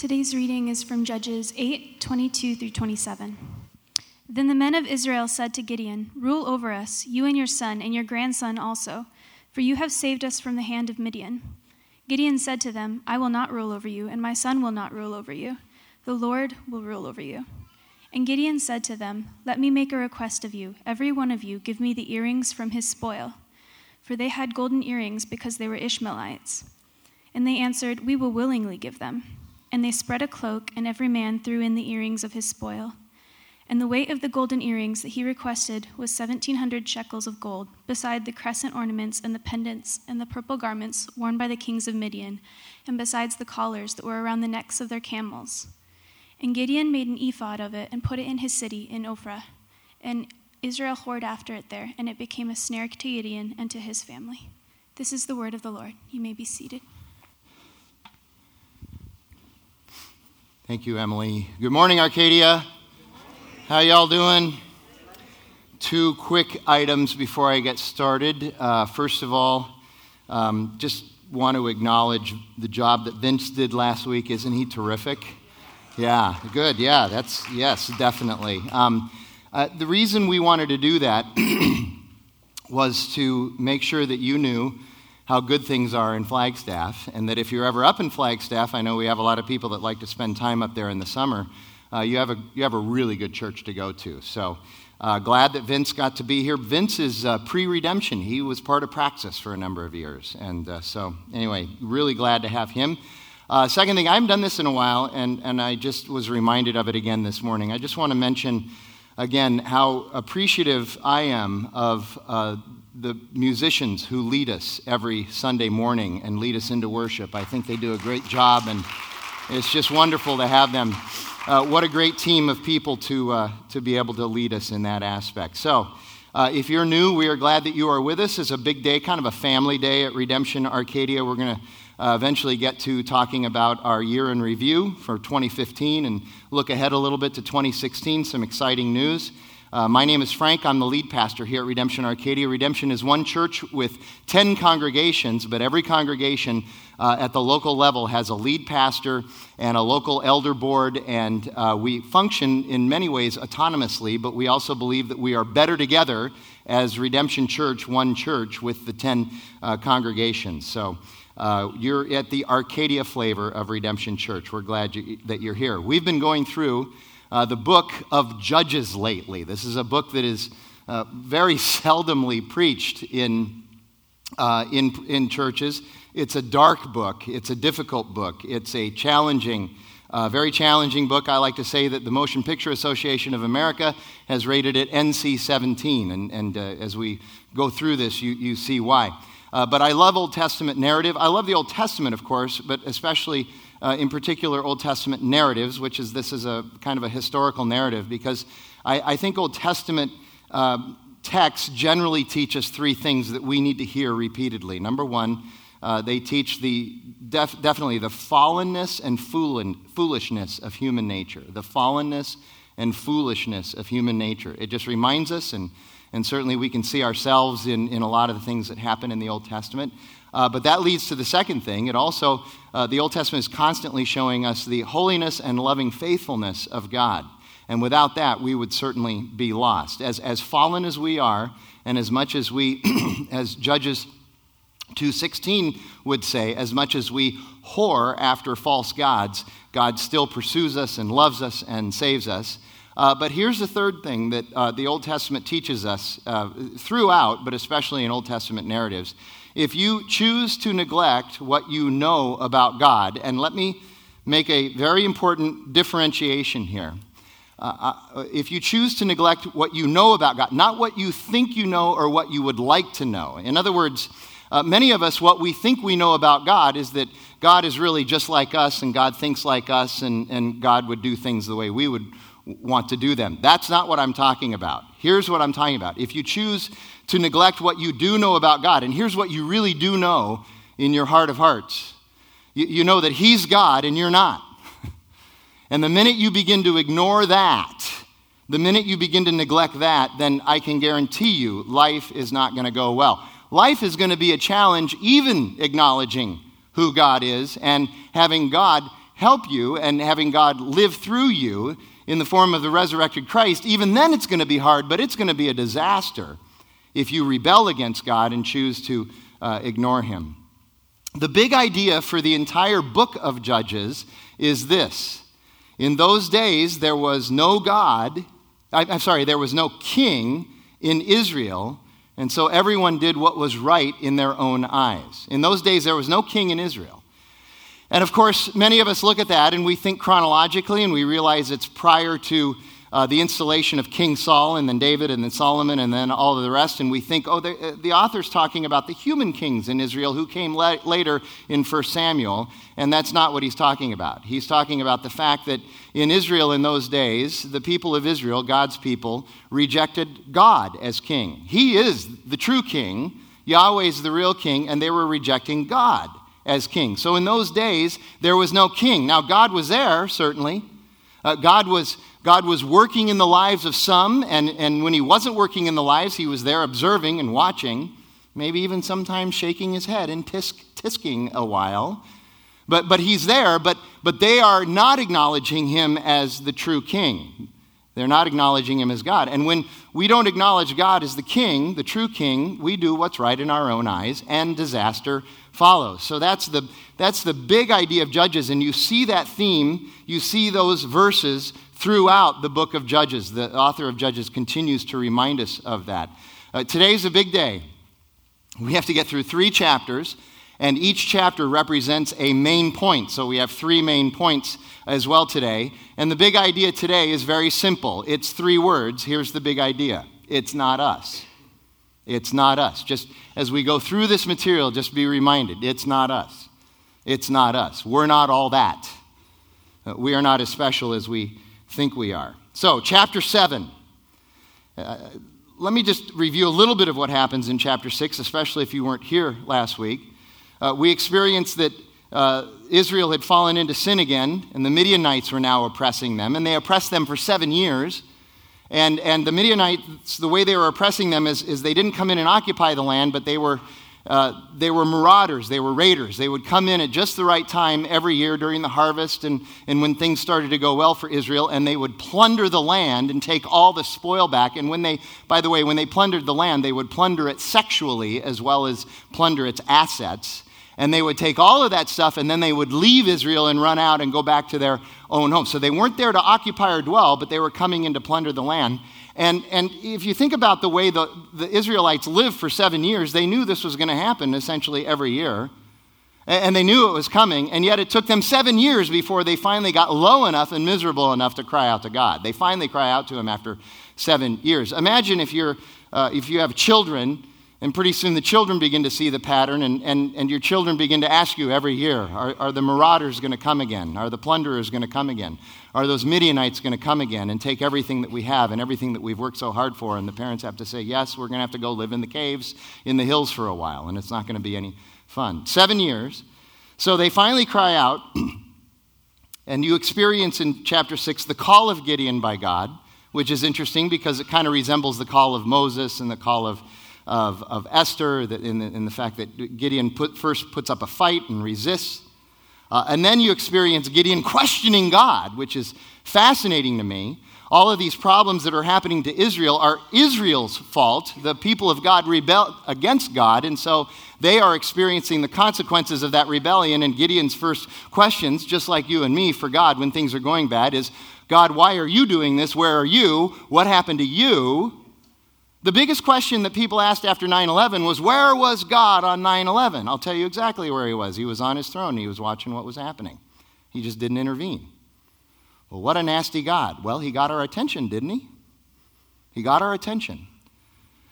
Today's reading is from Judges 8 22 through 27. Then the men of Israel said to Gideon, Rule over us, you and your son, and your grandson also, for you have saved us from the hand of Midian. Gideon said to them, I will not rule over you, and my son will not rule over you. The Lord will rule over you. And Gideon said to them, Let me make a request of you. Every one of you give me the earrings from his spoil. For they had golden earrings because they were Ishmaelites. And they answered, We will willingly give them. And they spread a cloak, and every man threw in the earrings of his spoil. And the weight of the golden earrings that he requested was seventeen hundred shekels of gold, beside the crescent ornaments and the pendants and the purple garments worn by the kings of Midian, and besides the collars that were around the necks of their camels. And Gideon made an ephod of it and put it in his city in Ophrah. And Israel whored after it there, and it became a snare to Gideon and to his family. This is the word of the Lord. You may be seated. Thank you, Emily. Good morning, Arcadia. How y'all doing? Two quick items before I get started. Uh, first of all, um, just want to acknowledge the job that Vince did last week. Isn't he terrific? Yeah, good. Yeah, that's, yes, definitely. Um, uh, the reason we wanted to do that was to make sure that you knew how good things are in Flagstaff, and that if you're ever up in Flagstaff, I know we have a lot of people that like to spend time up there in the summer. Uh, you, have a, you have a really good church to go to. So uh, glad that Vince got to be here. Vince is uh, pre redemption, he was part of Praxis for a number of years. And uh, so, anyway, really glad to have him. Uh, second thing, I haven't done this in a while, and, and I just was reminded of it again this morning. I just want to mention again how appreciative I am of uh, the musicians who lead us every Sunday morning and lead us into worship. I think they do a great job, and it's just wonderful to have them. Uh, what a great team of people to, uh, to be able to lead us in that aspect. So, uh, if you're new, we are glad that you are with us. It's a big day, kind of a family day at Redemption Arcadia. We're going to uh, eventually get to talking about our year in review for 2015 and look ahead a little bit to 2016, some exciting news. Uh, my name is Frank. I'm the lead pastor here at Redemption Arcadia. Redemption is one church with 10 congregations, but every congregation uh, at the local level has a lead pastor and a local elder board, and uh, we function in many ways autonomously, but we also believe that we are better together as Redemption Church, one church with the 10 uh, congregations. So, uh, you're at the Arcadia flavor of Redemption Church. We're glad you, that you're here. We've been going through uh, the book of Judges lately. This is a book that is uh, very seldomly preached in, uh, in, in churches. It's a dark book, it's a difficult book, it's a challenging. Uh, very challenging book. I like to say that the Motion Picture Association of America has rated it NC 17. And, and uh, as we go through this, you, you see why. Uh, but I love Old Testament narrative. I love the Old Testament, of course, but especially uh, in particular Old Testament narratives, which is this is a kind of a historical narrative, because I, I think Old Testament uh, texts generally teach us three things that we need to hear repeatedly. Number one, uh, they teach the def- definitely the fallenness and foolishness of human nature. The fallenness and foolishness of human nature. It just reminds us, and, and certainly we can see ourselves in, in a lot of the things that happen in the Old Testament. Uh, but that leads to the second thing. It also, uh, the Old Testament is constantly showing us the holiness and loving faithfulness of God. And without that, we would certainly be lost. As, as fallen as we are, and as much as we, as Judges 2.16 would say, as much as we whore after false gods, God still pursues us and loves us and saves us. Uh, but here's the third thing that uh, the Old Testament teaches us uh, throughout, but especially in Old Testament narratives, if you choose to neglect what you know about God, and let me make a very important differentiation here. Uh, uh, if you choose to neglect what you know about God, not what you think you know or what you would like to know. In other words, uh, many of us, what we think we know about God is that God is really just like us and God thinks like us and, and God would do things the way we would want to do them. That's not what I'm talking about. Here's what I'm talking about. If you choose to neglect what you do know about God. And here's what you really do know in your heart of hearts you, you know that He's God and you're not. and the minute you begin to ignore that, the minute you begin to neglect that, then I can guarantee you life is not going to go well. Life is going to be a challenge, even acknowledging who God is and having God help you and having God live through you in the form of the resurrected Christ, even then it's going to be hard, but it's going to be a disaster if you rebel against God and choose to uh, ignore Him. The big idea for the entire book of Judges is this In those days, there was no God, I'm sorry, there was no king in Israel, and so everyone did what was right in their own eyes. In those days, there was no king in Israel. And of course, many of us look at that and we think chronologically and we realize it's prior to uh, the installation of King Saul and then David and then Solomon and then all of the rest. And we think, oh, the, uh, the author's talking about the human kings in Israel who came la- later in 1 Samuel. And that's not what he's talking about. He's talking about the fact that in Israel in those days, the people of Israel, God's people, rejected God as king. He is the true king, Yahweh's the real king, and they were rejecting God as king. So in those days, there was no king. Now, God was there, certainly. Uh, God was God was working in the lives of some, and, and when he wasn't working in the lives, he was there observing and watching, maybe even sometimes shaking his head and tisk, tisking a while. But, but he's there, but, but they are not acknowledging him as the true king. They're not acknowledging him as God. And when we don't acknowledge God as the king, the true king, we do what's right in our own eyes, and disaster follows. So that's the, that's the big idea of Judges. And you see that theme, you see those verses throughout the book of Judges. The author of Judges continues to remind us of that. Uh, today's a big day. We have to get through three chapters, and each chapter represents a main point. So we have three main points as well today. And the big idea today is very simple it's three words. Here's the big idea it's not us. It's not us. Just as we go through this material, just be reminded it's not us. It's not us. We're not all that. Uh, we are not as special as we think we are. So, chapter 7. Uh, let me just review a little bit of what happens in chapter 6, especially if you weren't here last week. Uh, we experienced that uh, Israel had fallen into sin again, and the Midianites were now oppressing them, and they oppressed them for seven years. And, and the Midianites, the way they were oppressing them is, is they didn't come in and occupy the land, but they were uh, they were marauders, they were raiders. They would come in at just the right time every year during the harvest and, and when things started to go well for Israel, and they would plunder the land and take all the spoil back. And when they, by the way, when they plundered the land, they would plunder it sexually as well as plunder its assets. And they would take all of that stuff and then they would leave Israel and run out and go back to their own home. So they weren't there to occupy or dwell, but they were coming in to plunder the land. And, and if you think about the way the, the Israelites lived for seven years, they knew this was going to happen essentially every year. And they knew it was coming, and yet it took them seven years before they finally got low enough and miserable enough to cry out to God. They finally cry out to Him after seven years. Imagine if, you're, uh, if you have children and pretty soon the children begin to see the pattern, and, and, and your children begin to ask you every year are, are the marauders going to come again? Are the plunderers going to come again? Are those Midianites going to come again and take everything that we have and everything that we've worked so hard for? And the parents have to say, yes, we're going to have to go live in the caves in the hills for a while, and it's not going to be any fun. Seven years. So they finally cry out, and you experience in chapter 6 the call of Gideon by God, which is interesting because it kind of resembles the call of Moses and the call of of, of Esther, in, the, in the fact that Gideon put, first puts up a fight and resists. Uh, and then you experience Gideon questioning God, which is fascinating to me. All of these problems that are happening to Israel are Israel's fault. The people of God rebel against God, and so they are experiencing the consequences of that rebellion. And Gideon's first questions, just like you and me, for God when things are going bad, is God, why are you doing this? Where are you? What happened to you? The biggest question that people asked after 9 11 was, Where was God on 9 11? I'll tell you exactly where he was. He was on his throne, he was watching what was happening. He just didn't intervene. Well, what a nasty God. Well, he got our attention, didn't he? He got our attention.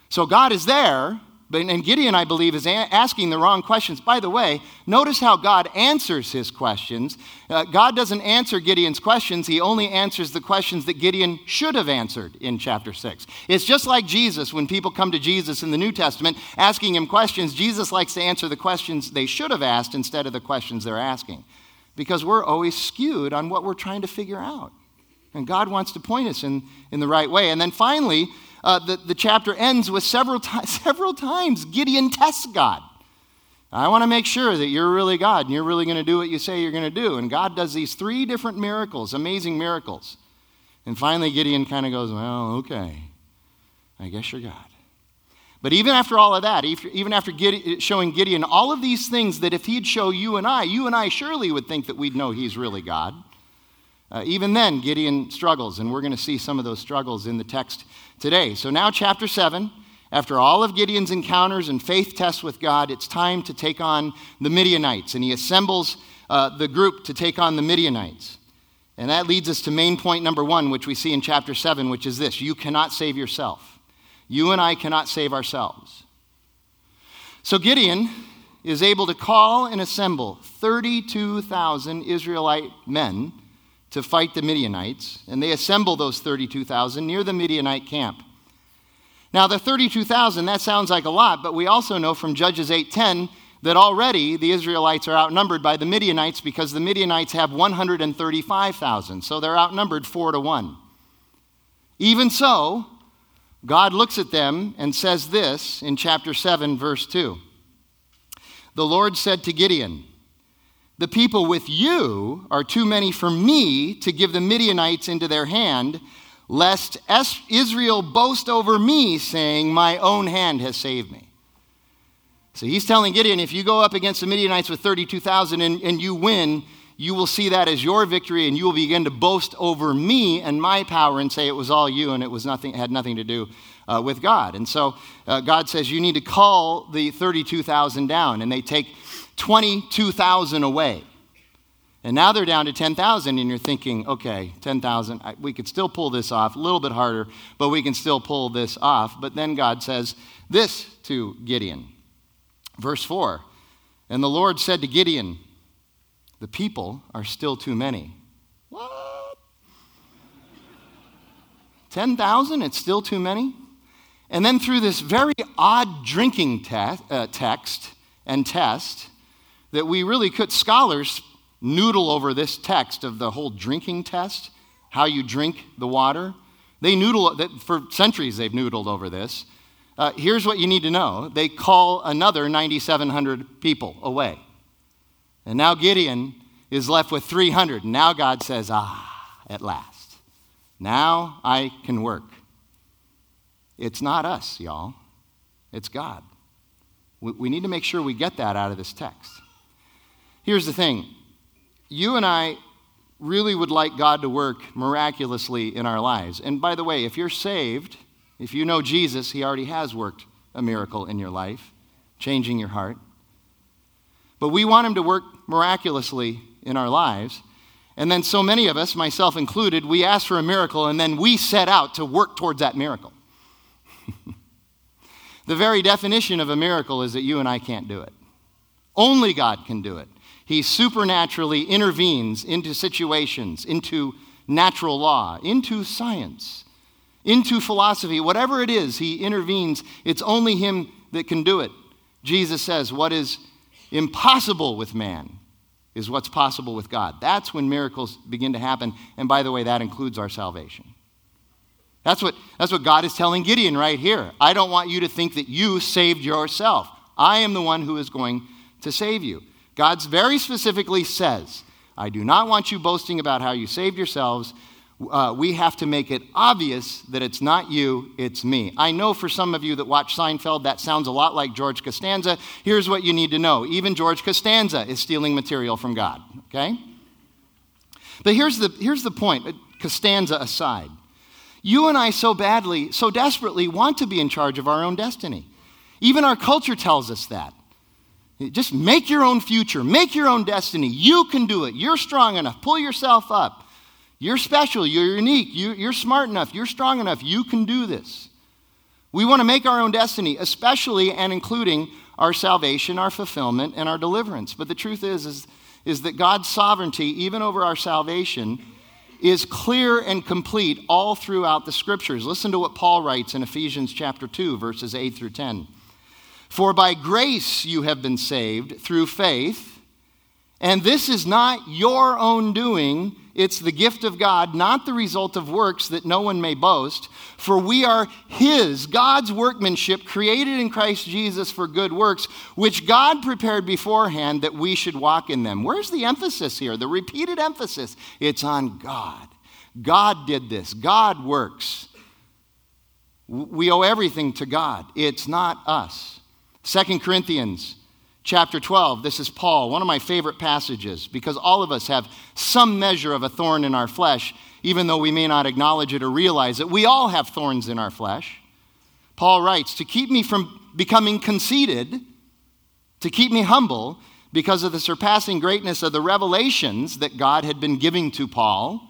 So God is there, and Gideon, I believe, is asking the wrong questions. By the way, notice how God answers his questions. Uh, God doesn't answer Gideon's questions, he only answers the questions that Gideon should have answered in chapter 6. It's just like Jesus, when people come to Jesus in the New Testament asking him questions, Jesus likes to answer the questions they should have asked instead of the questions they're asking. Because we're always skewed on what we're trying to figure out. And God wants to point us in, in the right way. And then finally, uh, the, the chapter ends with several, t- several times Gideon tests God. I want to make sure that you're really God and you're really going to do what you say you're going to do. And God does these three different miracles, amazing miracles. And finally, Gideon kind of goes, Well, okay, I guess you're God. But even after all of that, even after showing Gideon all of these things that if he'd show you and I, you and I surely would think that we'd know he's really God. Uh, even then, Gideon struggles, and we're going to see some of those struggles in the text today. So now, chapter 7, after all of Gideon's encounters and faith tests with God, it's time to take on the Midianites, and he assembles uh, the group to take on the Midianites. And that leads us to main point number one, which we see in chapter 7, which is this you cannot save yourself. You and I cannot save ourselves. So Gideon is able to call and assemble 32,000 Israelite men to fight the Midianites, and they assemble those 32,000 near the Midianite camp. Now, the 32,000, that sounds like a lot, but we also know from Judges 8:10 that already the Israelites are outnumbered by the Midianites because the Midianites have 135,000, so they're outnumbered 4 to 1. Even so, God looks at them and says this in chapter 7, verse 2. The Lord said to Gideon, The people with you are too many for me to give the Midianites into their hand, lest Israel boast over me, saying, My own hand has saved me. So he's telling Gideon, if you go up against the Midianites with 32,000 and, and you win, you will see that as your victory and you will begin to boast over me and my power and say it was all you and it was nothing, had nothing to do uh, with God. And so uh, God says you need to call the 32,000 down and they take 22,000 away. And now they're down to 10,000 and you're thinking, okay, 10,000, we could still pull this off, a little bit harder, but we can still pull this off. But then God says this to Gideon. Verse 4 And the Lord said to Gideon, the people are still too many. What? 10,000? It's still too many? And then through this very odd drinking te- uh, text and test, that we really could, scholars noodle over this text of the whole drinking test, how you drink the water. They noodle, for centuries they've noodled over this. Uh, here's what you need to know they call another 9,700 people away. And now Gideon is left with 300. And now God says, Ah, at last. Now I can work. It's not us, y'all. It's God. We, we need to make sure we get that out of this text. Here's the thing you and I really would like God to work miraculously in our lives. And by the way, if you're saved, if you know Jesus, He already has worked a miracle in your life, changing your heart. But we want him to work miraculously in our lives. And then so many of us, myself included, we ask for a miracle and then we set out to work towards that miracle. the very definition of a miracle is that you and I can't do it. Only God can do it. He supernaturally intervenes into situations, into natural law, into science, into philosophy, whatever it is, He intervenes. It's only Him that can do it. Jesus says, What is impossible with man is what's possible with God. That's when miracles begin to happen. And by the way, that includes our salvation. That's what, that's what God is telling Gideon right here. I don't want you to think that you saved yourself. I am the one who is going to save you. God very specifically says, I do not want you boasting about how you saved yourselves uh, we have to make it obvious that it's not you, it's me. I know for some of you that watch Seinfeld, that sounds a lot like George Costanza. Here's what you need to know even George Costanza is stealing material from God, okay? But here's the, here's the point uh, Costanza aside. You and I so badly, so desperately want to be in charge of our own destiny. Even our culture tells us that. Just make your own future, make your own destiny. You can do it. You're strong enough. Pull yourself up. You're special. You're unique. You, are smart enough. You're strong enough. You can do this. We want to make our own destiny, especially and including our salvation, our fulfillment, and our deliverance. But the truth is, is, is that God's sovereignty, even over our salvation, is clear and complete all throughout the scriptures. Listen to what Paul writes in Ephesians chapter 2, verses 8 through 10. For by grace you have been saved through faith And this is not your own doing, it's the gift of God, not the result of works that no one may boast. For we are His, God's workmanship, created in Christ Jesus for good works, which God prepared beforehand that we should walk in them. Where's the emphasis here? The repeated emphasis. It's on God. God did this, God works. We owe everything to God, it's not us. Second Corinthians chapter 12. This is Paul, one of my favorite passages, because all of us have some measure of a thorn in our flesh, even though we may not acknowledge it or realize it. We all have thorns in our flesh. Paul writes, To keep me from becoming conceited, to keep me humble, because of the surpassing greatness of the revelations that God had been giving to Paul,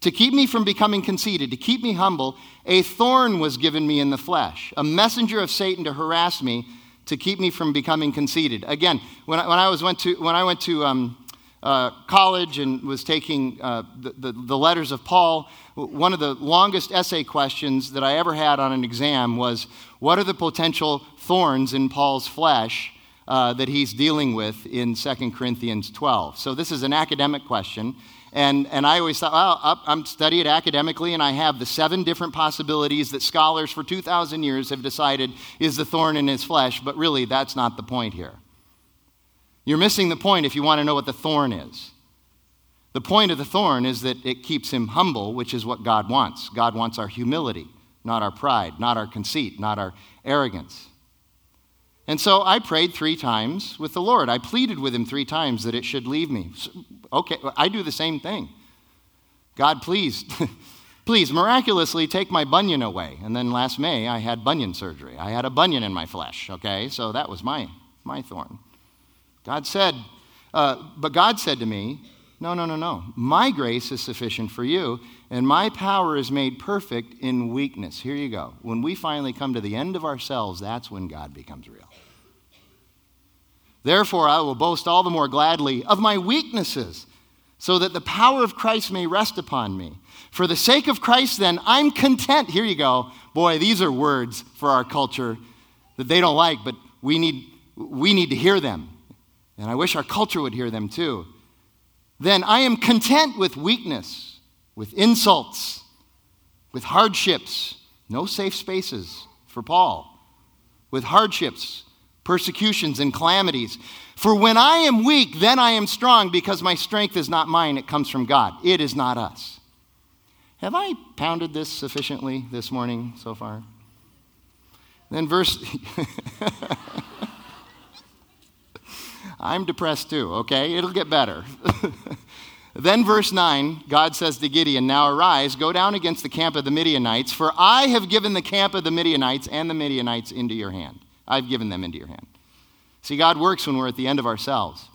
to keep me from becoming conceited, to keep me humble, a thorn was given me in the flesh, a messenger of Satan to harass me to keep me from becoming conceited. Again, when I, when I, was, went to, when I went to um, uh, college and was taking uh, the, the, the, letters of Paul, one of the longest essay questions that I ever had on an exam was What are the potential thorns in Paul's flesh uh, that he's dealing with in 2 Corinthians 12? So, this is an academic question. And, and I always thought, well, I'm studying academically, and I have the seven different possibilities that scholars for 2,000 years have decided is the thorn in his flesh, but really, that's not the point here. You're missing the point if you want to know what the thorn is. The point of the thorn is that it keeps him humble, which is what God wants. God wants our humility, not our pride, not our conceit, not our arrogance. And so I prayed three times with the Lord. I pleaded with him three times that it should leave me. Okay, I do the same thing. God, please, please miraculously take my bunion away. And then last May, I had bunion surgery. I had a bunion in my flesh, okay? So that was my, my thorn. God said, uh, but God said to me, no, no, no, no. My grace is sufficient for you, and my power is made perfect in weakness. Here you go. When we finally come to the end of ourselves, that's when God becomes real. Therefore, I will boast all the more gladly of my weaknesses, so that the power of Christ may rest upon me. For the sake of Christ, then, I'm content. Here you go. Boy, these are words for our culture that they don't like, but we need, we need to hear them. And I wish our culture would hear them too. Then I am content with weakness, with insults, with hardships. No safe spaces for Paul. With hardships, persecutions, and calamities. For when I am weak, then I am strong, because my strength is not mine, it comes from God. It is not us. Have I pounded this sufficiently this morning so far? Then, verse. I'm depressed too, okay? It'll get better. then, verse 9, God says to Gideon, Now arise, go down against the camp of the Midianites, for I have given the camp of the Midianites and the Midianites into your hand. I've given them into your hand. See, God works when we're at the end of ourselves.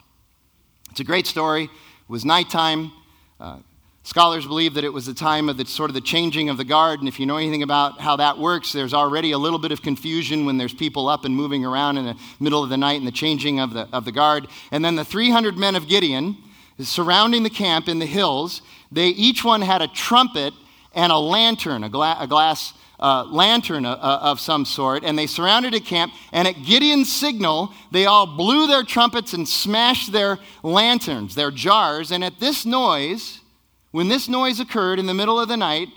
It's a great story. It was nighttime. Uh, scholars believe that it was the time of the sort of the changing of the guard. And if you know anything about how that works, there's already a little bit of confusion when there's people up and moving around in the middle of the night and the changing of the, of the guard. And then the 300 men of Gideon surrounding the camp in the hills, they each one had a trumpet and a lantern, a, gla- a glass uh, lantern uh, uh, of some sort, and they surrounded a camp. And at Gideon's signal, they all blew their trumpets and smashed their lanterns, their jars. And at this noise, when this noise occurred in the middle of the night,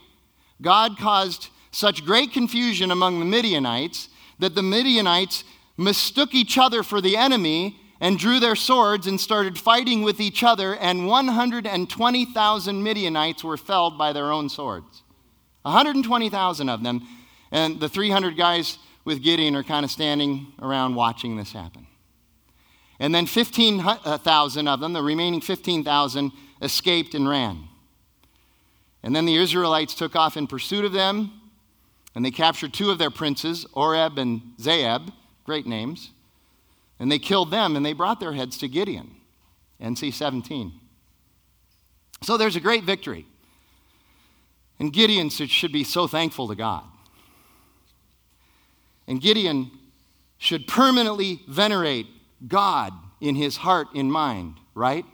God caused such great confusion among the Midianites that the Midianites mistook each other for the enemy and drew their swords and started fighting with each other, and 120,000 Midianites were felled by their own swords. 120,000 of them. And the 300 guys with Gideon are kind of standing around watching this happen. And then 15,000 of them, the remaining 15,000, escaped and ran. And then the Israelites took off in pursuit of them, and they captured two of their princes, Oreb and Zeeb, great names. And they killed them, and they brought their heads to Gideon. NC 17. So there's a great victory. And Gideon should be so thankful to God. And Gideon should permanently venerate God in his heart and mind, right?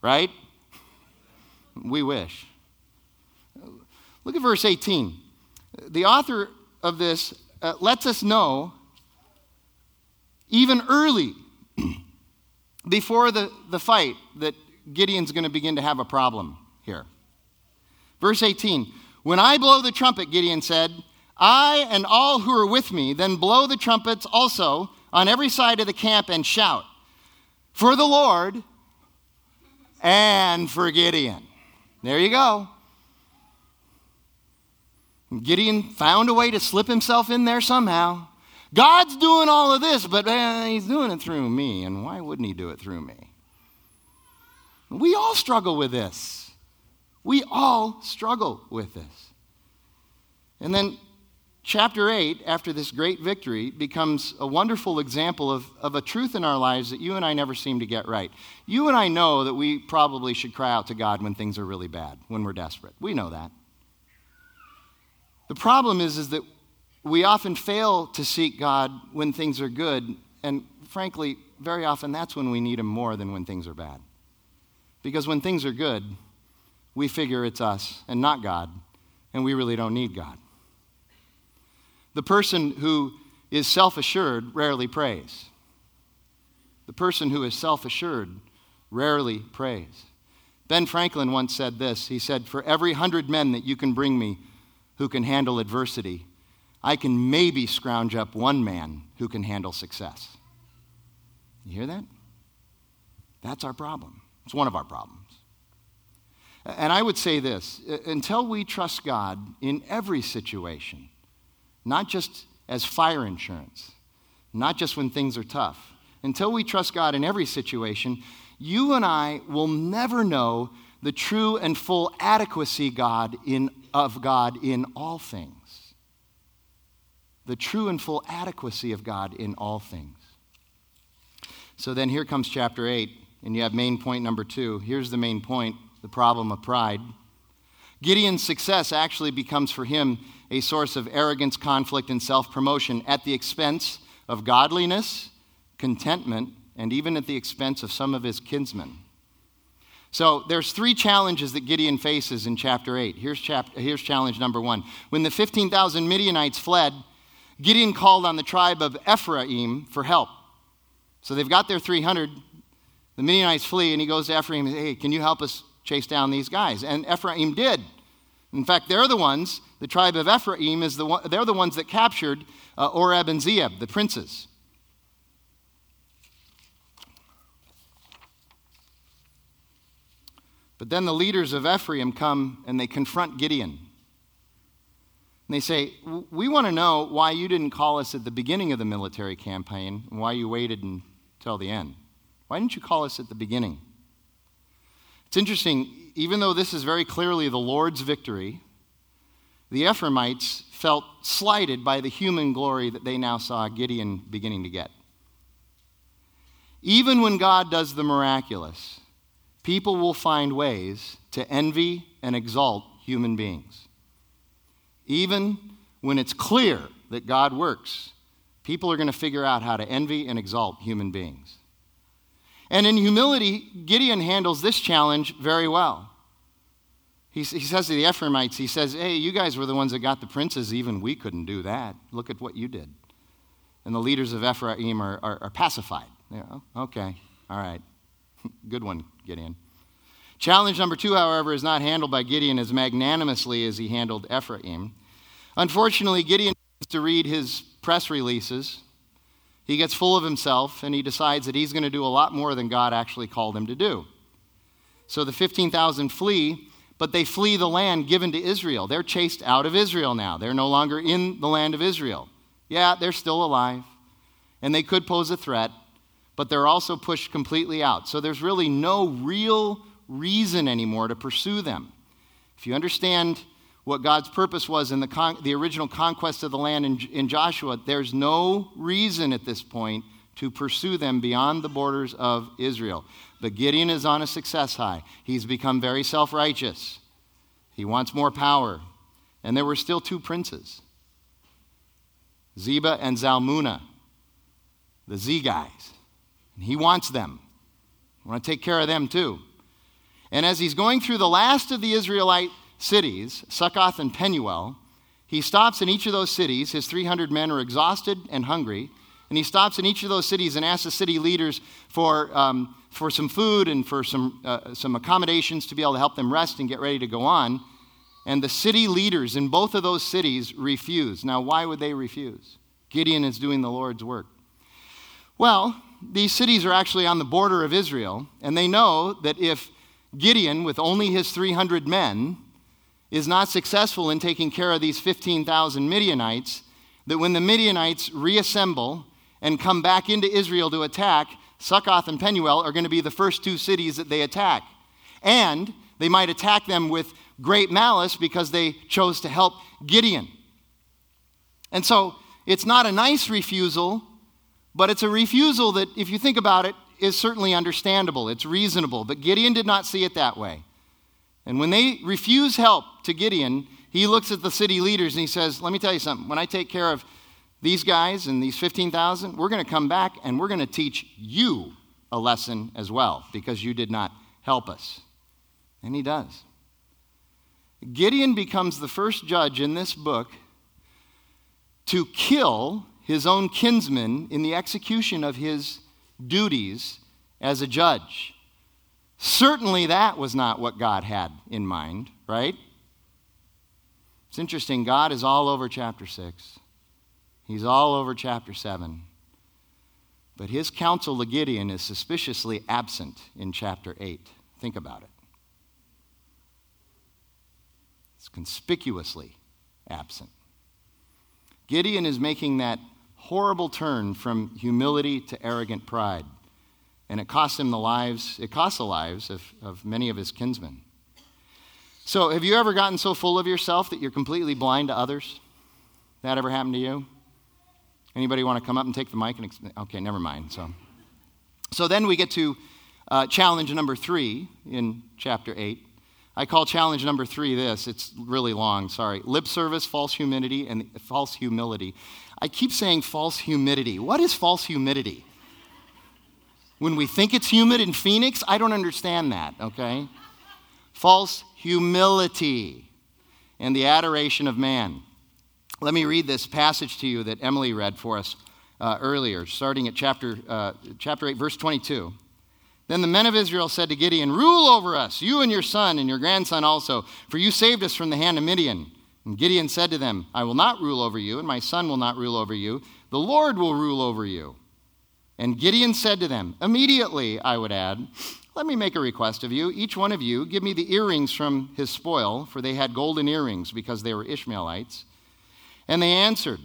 Right? We wish. Look at verse 18. The author of this uh, lets us know, even early before the, the fight that Gideon's going to begin to have a problem here. Verse 18 When I blow the trumpet, Gideon said, I and all who are with me then blow the trumpets also on every side of the camp and shout, For the Lord and for Gideon. There you go. Gideon found a way to slip himself in there somehow. God's doing all of this, but eh, he's doing it through me, and why wouldn't he do it through me? We all struggle with this. We all struggle with this. And then chapter 8, after this great victory, becomes a wonderful example of, of a truth in our lives that you and I never seem to get right. You and I know that we probably should cry out to God when things are really bad, when we're desperate. We know that. The problem is, is that we often fail to seek God when things are good, and frankly, very often that's when we need Him more than when things are bad. Because when things are good, we figure it's us and not God, and we really don't need God. The person who is self assured rarely prays. The person who is self assured rarely prays. Ben Franklin once said this He said, For every hundred men that you can bring me who can handle adversity, I can maybe scrounge up one man who can handle success. You hear that? That's our problem. It's one of our problems. And I would say this uh, until we trust God in every situation, not just as fire insurance, not just when things are tough, until we trust God in every situation, you and I will never know the true and full adequacy God in, of God in all things. The true and full adequacy of God in all things. So then here comes chapter 8, and you have main point number two. Here's the main point the problem of pride. Gideon's success actually becomes for him a source of arrogance, conflict, and self promotion at the expense of godliness, contentment, and even at the expense of some of his kinsmen. So there's three challenges that Gideon faces in chapter 8. Here's, chap- here's challenge number one. When the 15,000 Midianites fled, Gideon called on the tribe of Ephraim for help. So they've got their 300. The Midianites flee, and he goes to Ephraim and says, Hey, can you help us chase down these guys? And Ephraim did. In fact, they're the ones, the tribe of Ephraim is the one, they're the ones that captured uh, Oreb and Zeeb, the princes. But then the leaders of Ephraim come and they confront Gideon. And they say, We want to know why you didn't call us at the beginning of the military campaign and why you waited until the end. Why didn't you call us at the beginning? It's interesting, even though this is very clearly the Lord's victory, the Ephraimites felt slighted by the human glory that they now saw Gideon beginning to get. Even when God does the miraculous, people will find ways to envy and exalt human beings. Even when it's clear that God works, people are going to figure out how to envy and exalt human beings. And in humility, Gideon handles this challenge very well. He, he says to the Ephraimites, he says, Hey, you guys were the ones that got the princes. Even we couldn't do that. Look at what you did. And the leaders of Ephraim are, are, are pacified. Yeah, oh, okay, all right. Good one, Gideon. Challenge number two, however, is not handled by Gideon as magnanimously as he handled Ephraim. Unfortunately, Gideon needs to read his press releases he gets full of himself and he decides that he's going to do a lot more than God actually called him to do. So the 15,000 flee, but they flee the land given to Israel. They're chased out of Israel now. They're no longer in the land of Israel. Yeah, they're still alive and they could pose a threat, but they're also pushed completely out. So there's really no real reason anymore to pursue them. If you understand what God's purpose was in the, con- the original conquest of the land in, in Joshua, there's no reason at this point to pursue them beyond the borders of Israel. But Gideon is on a success high. He's become very self righteous. He wants more power. And there were still two princes Zebah and Zalmunna, the Z guys. And he wants them. I want to take care of them too. And as he's going through the last of the Israelite cities, Succoth and Penuel, he stops in each of those cities. His 300 men are exhausted and hungry. And he stops in each of those cities and asks the city leaders for, um, for some food and for some, uh, some accommodations to be able to help them rest and get ready to go on. And the city leaders in both of those cities refuse. Now, why would they refuse? Gideon is doing the Lord's work. Well, these cities are actually on the border of Israel, and they know that if Gideon, with only his 300 men, is not successful in taking care of these 15,000 Midianites, that when the Midianites reassemble and come back into Israel to attack, Succoth and Penuel are going to be the first two cities that they attack. And they might attack them with great malice because they chose to help Gideon. And so it's not a nice refusal, but it's a refusal that, if you think about it, is certainly understandable. It's reasonable. But Gideon did not see it that way. And when they refuse help to Gideon, he looks at the city leaders and he says, Let me tell you something. When I take care of these guys and these 15,000, we're going to come back and we're going to teach you a lesson as well because you did not help us. And he does. Gideon becomes the first judge in this book to kill his own kinsman in the execution of his duties as a judge. Certainly, that was not what God had in mind, right? It's interesting. God is all over chapter 6, He's all over chapter 7. But his counsel to Gideon is suspiciously absent in chapter 8. Think about it. It's conspicuously absent. Gideon is making that horrible turn from humility to arrogant pride. And it cost him the lives, it cost the lives of, of many of his kinsmen. So, have you ever gotten so full of yourself that you're completely blind to others? That ever happened to you? Anybody want to come up and take the mic? And okay, never mind. So, so then we get to uh, challenge number three in chapter 8. I call challenge number three this. It's really long, sorry. Lip service, false humility, and false humility. I keep saying false humidity. What is false humidity? When we think it's humid in Phoenix, I don't understand that, okay? False humility and the adoration of man. Let me read this passage to you that Emily read for us uh, earlier, starting at chapter, uh, chapter 8, verse 22. Then the men of Israel said to Gideon, Rule over us, you and your son and your grandson also, for you saved us from the hand of Midian. And Gideon said to them, I will not rule over you, and my son will not rule over you. The Lord will rule over you. And Gideon said to them, Immediately, I would add, let me make a request of you. Each one of you, give me the earrings from his spoil, for they had golden earrings because they were Ishmaelites. And they answered,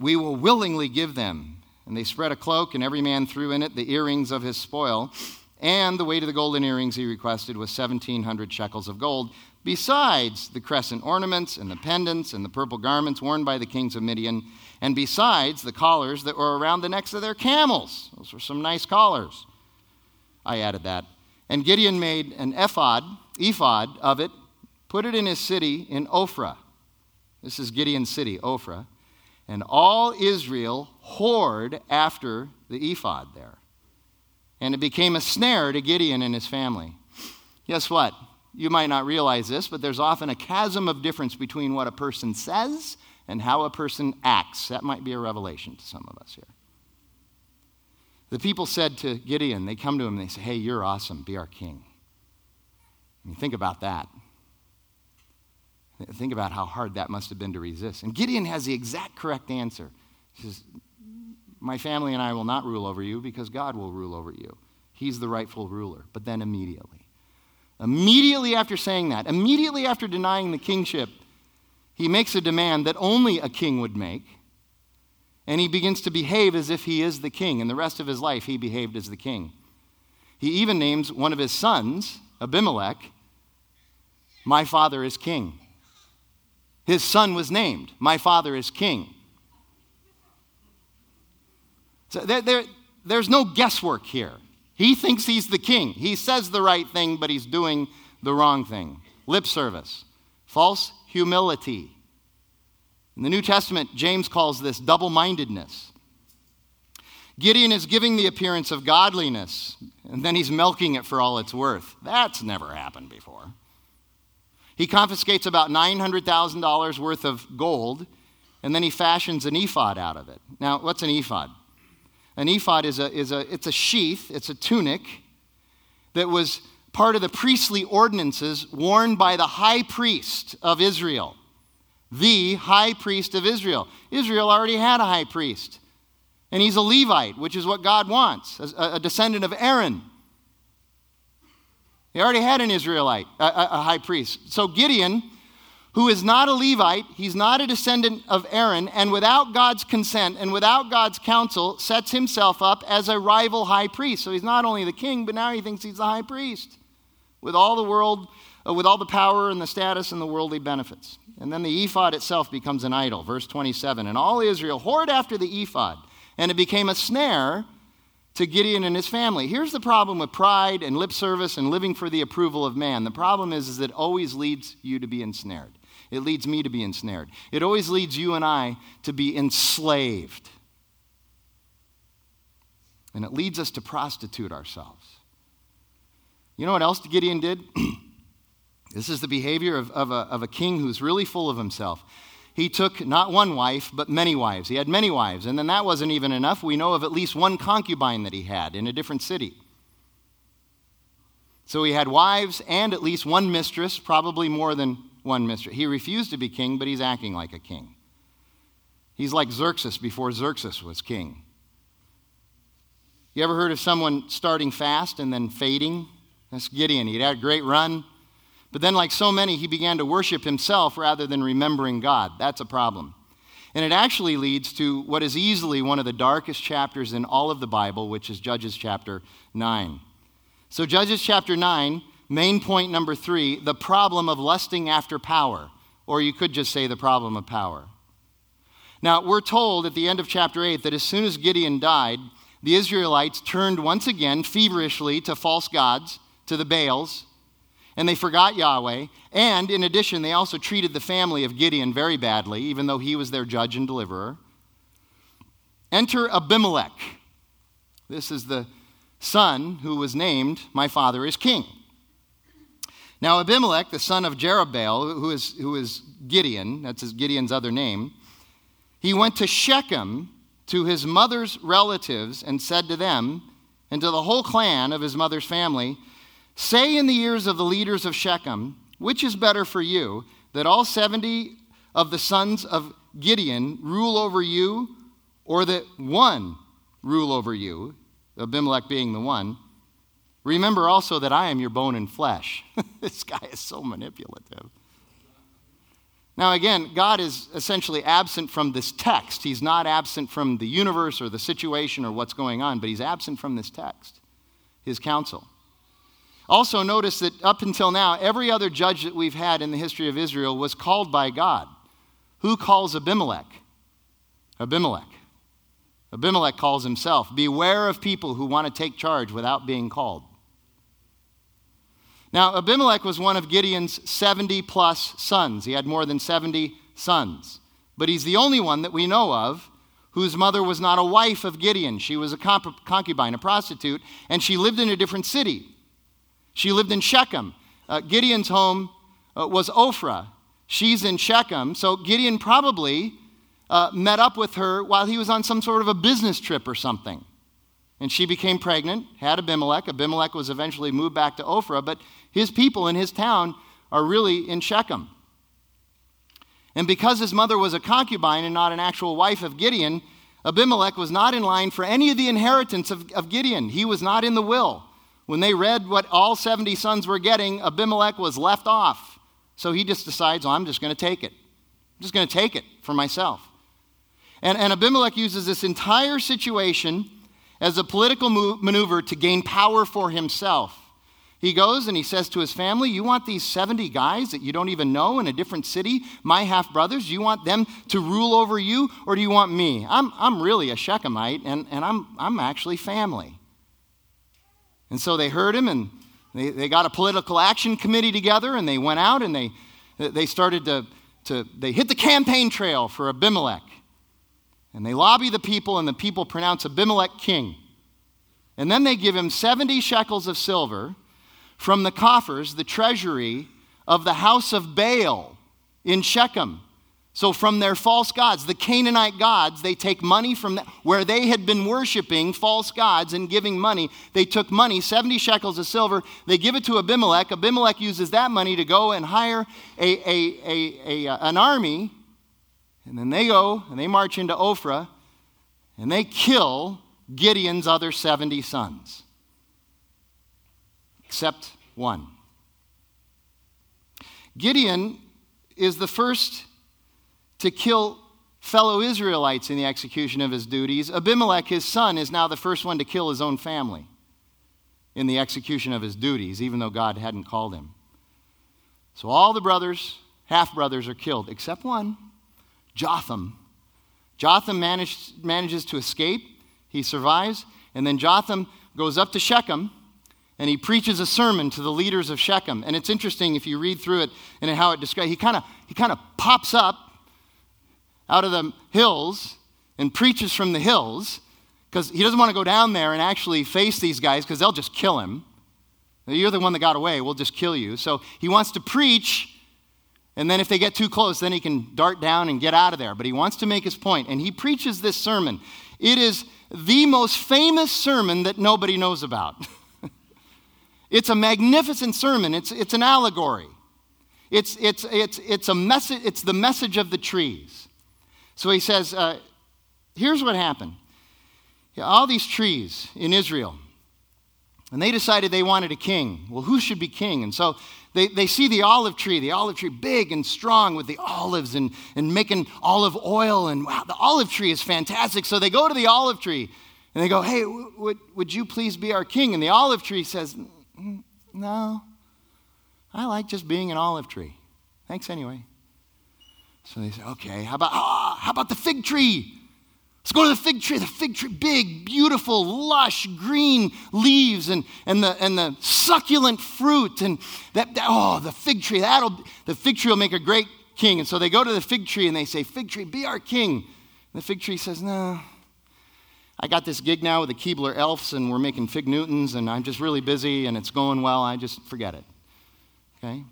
We will willingly give them. And they spread a cloak, and every man threw in it the earrings of his spoil. And the weight of the golden earrings he requested was 1,700 shekels of gold, besides the crescent ornaments and the pendants and the purple garments worn by the kings of Midian, and besides the collars that were around the necks of their camels. Those were some nice collars. I added that. And Gideon made an ephod, ephod of it, put it in his city in Ophrah. This is Gideon's city, Ophrah. And all Israel whored after the ephod there. And it became a snare to Gideon and his family. Guess what? You might not realize this, but there's often a chasm of difference between what a person says and how a person acts. That might be a revelation to some of us here. The people said to Gideon, they come to him and they say, Hey, you're awesome. Be our king. And you think about that. Think about how hard that must have been to resist. And Gideon has the exact correct answer. He says, My family and I will not rule over you because God will rule over you. He's the rightful ruler. But then immediately, immediately after saying that, immediately after denying the kingship, he makes a demand that only a king would make. And he begins to behave as if he is the king. And the rest of his life, he behaved as the king. He even names one of his sons, Abimelech, My father is king. His son was named, My father is king. So there, there, there's no guesswork here. He thinks he's the king. He says the right thing, but he's doing the wrong thing. Lip service, false humility. In the New Testament, James calls this double mindedness. Gideon is giving the appearance of godliness, and then he's milking it for all it's worth. That's never happened before. He confiscates about $900,000 worth of gold, and then he fashions an ephod out of it. Now, what's an ephod? An ephod is a, is a, it's a sheath, it's a tunic that was part of the priestly ordinances worn by the high priest of Israel. The high priest of Israel. Israel already had a high priest, and he's a Levite, which is what God wants, a, a descendant of Aaron. He already had an Israelite, a, a high priest. So Gideon who is not a Levite, he's not a descendant of Aaron, and without God's consent and without God's counsel, sets himself up as a rival high priest. So he's not only the king, but now he thinks he's the high priest with all the world, uh, with all the power and the status and the worldly benefits. And then the ephod itself becomes an idol. Verse 27 And all Israel whored after the ephod, and it became a snare to Gideon and his family. Here's the problem with pride and lip service and living for the approval of man. The problem is, is it always leads you to be ensnared. It leads me to be ensnared. It always leads you and I to be enslaved. And it leads us to prostitute ourselves. You know what else Gideon did? this is the behavior of, of, a, of a king who's really full of himself. He took not one wife, but many wives. He had many wives. And then that wasn't even enough. We know of at least one concubine that he had in a different city. So he had wives and at least one mistress, probably more than one mistress. He refused to be king, but he's acting like a king. He's like Xerxes before Xerxes was king. You ever heard of someone starting fast and then fading? That's Gideon. He'd had a great run, but then, like so many, he began to worship himself rather than remembering God. That's a problem. And it actually leads to what is easily one of the darkest chapters in all of the Bible, which is Judges chapter 9. So, Judges chapter 9 Main point number three the problem of lusting after power, or you could just say the problem of power. Now, we're told at the end of chapter 8 that as soon as Gideon died, the Israelites turned once again feverishly to false gods, to the Baals, and they forgot Yahweh. And in addition, they also treated the family of Gideon very badly, even though he was their judge and deliverer. Enter Abimelech. This is the son who was named, My Father is King. Now, Abimelech, the son of Jerubbaal, who is, who is Gideon, that's his, Gideon's other name, he went to Shechem to his mother's relatives and said to them and to the whole clan of his mother's family, Say in the ears of the leaders of Shechem, which is better for you, that all 70 of the sons of Gideon rule over you, or that one rule over you, Abimelech being the one? Remember also that I am your bone and flesh. this guy is so manipulative. Now, again, God is essentially absent from this text. He's not absent from the universe or the situation or what's going on, but he's absent from this text, his counsel. Also, notice that up until now, every other judge that we've had in the history of Israel was called by God. Who calls Abimelech? Abimelech. Abimelech calls himself. Beware of people who want to take charge without being called. Now, Abimelech was one of Gideon's 70 plus sons. He had more than 70 sons. But he's the only one that we know of whose mother was not a wife of Gideon. She was a concubine, a prostitute, and she lived in a different city. She lived in Shechem. Uh, Gideon's home uh, was Ophrah. She's in Shechem. So Gideon probably uh, met up with her while he was on some sort of a business trip or something. And she became pregnant, had Abimelech. Abimelech was eventually moved back to Ophrah, but his people in his town are really in Shechem. And because his mother was a concubine and not an actual wife of Gideon, Abimelech was not in line for any of the inheritance of, of Gideon. He was not in the will. When they read what all 70 sons were getting, Abimelech was left off. So he just decides, well, I'm just going to take it. I'm just going to take it for myself. And, and Abimelech uses this entire situation as a political maneuver to gain power for himself. He goes and he says to his family, You want these 70 guys that you don't even know in a different city, my half brothers? You want them to rule over you, or do you want me? I'm, I'm really a Shechemite, and, and I'm, I'm actually family. And so they heard him, and they, they got a political action committee together, and they went out and they, they started to, to they hit the campaign trail for Abimelech. And they lobby the people, and the people pronounce Abimelech king. And then they give him 70 shekels of silver from the coffers, the treasury of the house of Baal in Shechem. So, from their false gods, the Canaanite gods, they take money from where they had been worshiping false gods and giving money. They took money, 70 shekels of silver, they give it to Abimelech. Abimelech uses that money to go and hire a, a, a, a, uh, an army. And then they go and they march into Ophrah and they kill Gideon's other 70 sons, except one. Gideon is the first to kill fellow Israelites in the execution of his duties. Abimelech, his son, is now the first one to kill his own family in the execution of his duties, even though God hadn't called him. So all the brothers, half brothers, are killed, except one, Jotham. Jotham managed, manages to escape. He survives. And then Jotham goes up to Shechem and he preaches a sermon to the leaders of Shechem. And it's interesting if you read through it and how it describes. He kind of he kind of pops up out of the hills and preaches from the hills because he doesn't want to go down there and actually face these guys because they'll just kill him. You're the one that got away. We'll just kill you. So he wants to preach, and then if they get too close, then he can dart down and get out of there. But he wants to make his point, and he preaches this sermon. It is the most famous sermon that nobody knows about. it's a magnificent sermon, it's, it's an allegory. It's, it's, it's, it's, a message, it's the message of the trees. So he says, uh, here's what happened. All these trees in Israel, and they decided they wanted a king. Well, who should be king? And so they, they see the olive tree, the olive tree big and strong with the olives and, and making olive oil. And wow, the olive tree is fantastic. So they go to the olive tree and they go, Hey, w- would, would you please be our king? And the olive tree says, No, I like just being an olive tree. Thanks anyway. So they say, okay, how about, ah, how about the fig tree? Let's go to the fig tree. The fig tree, big, beautiful, lush, green leaves and, and, the, and the succulent fruit. And that, that, oh, the fig tree, that'll, the fig tree will make a great king. And so they go to the fig tree and they say, Fig tree, be our king. And the fig tree says, No, I got this gig now with the Keebler Elves and we're making fig Newtons and I'm just really busy and it's going well. I just forget it. Okay?